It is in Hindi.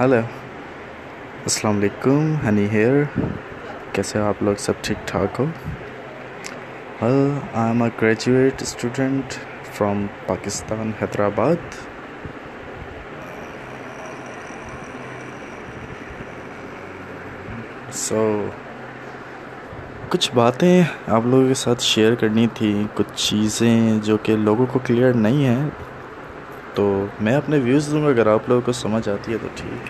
हेलो, अस्सलाम वालेकुम, हनी हेयर कैसे हो आप लोग? सब ठीक ठाक हो? Well I am a graduate student from Pakistan Hyderabad so कुछ बातें आप लोगों के साथ शेयर करनी थी, कुछ चीज़ें जो कि लोगों को क्लियर नहीं है तो मैं अपने व्यूज़ दूँगा, अगर आप लोगों को समझ आती है तो ठीक।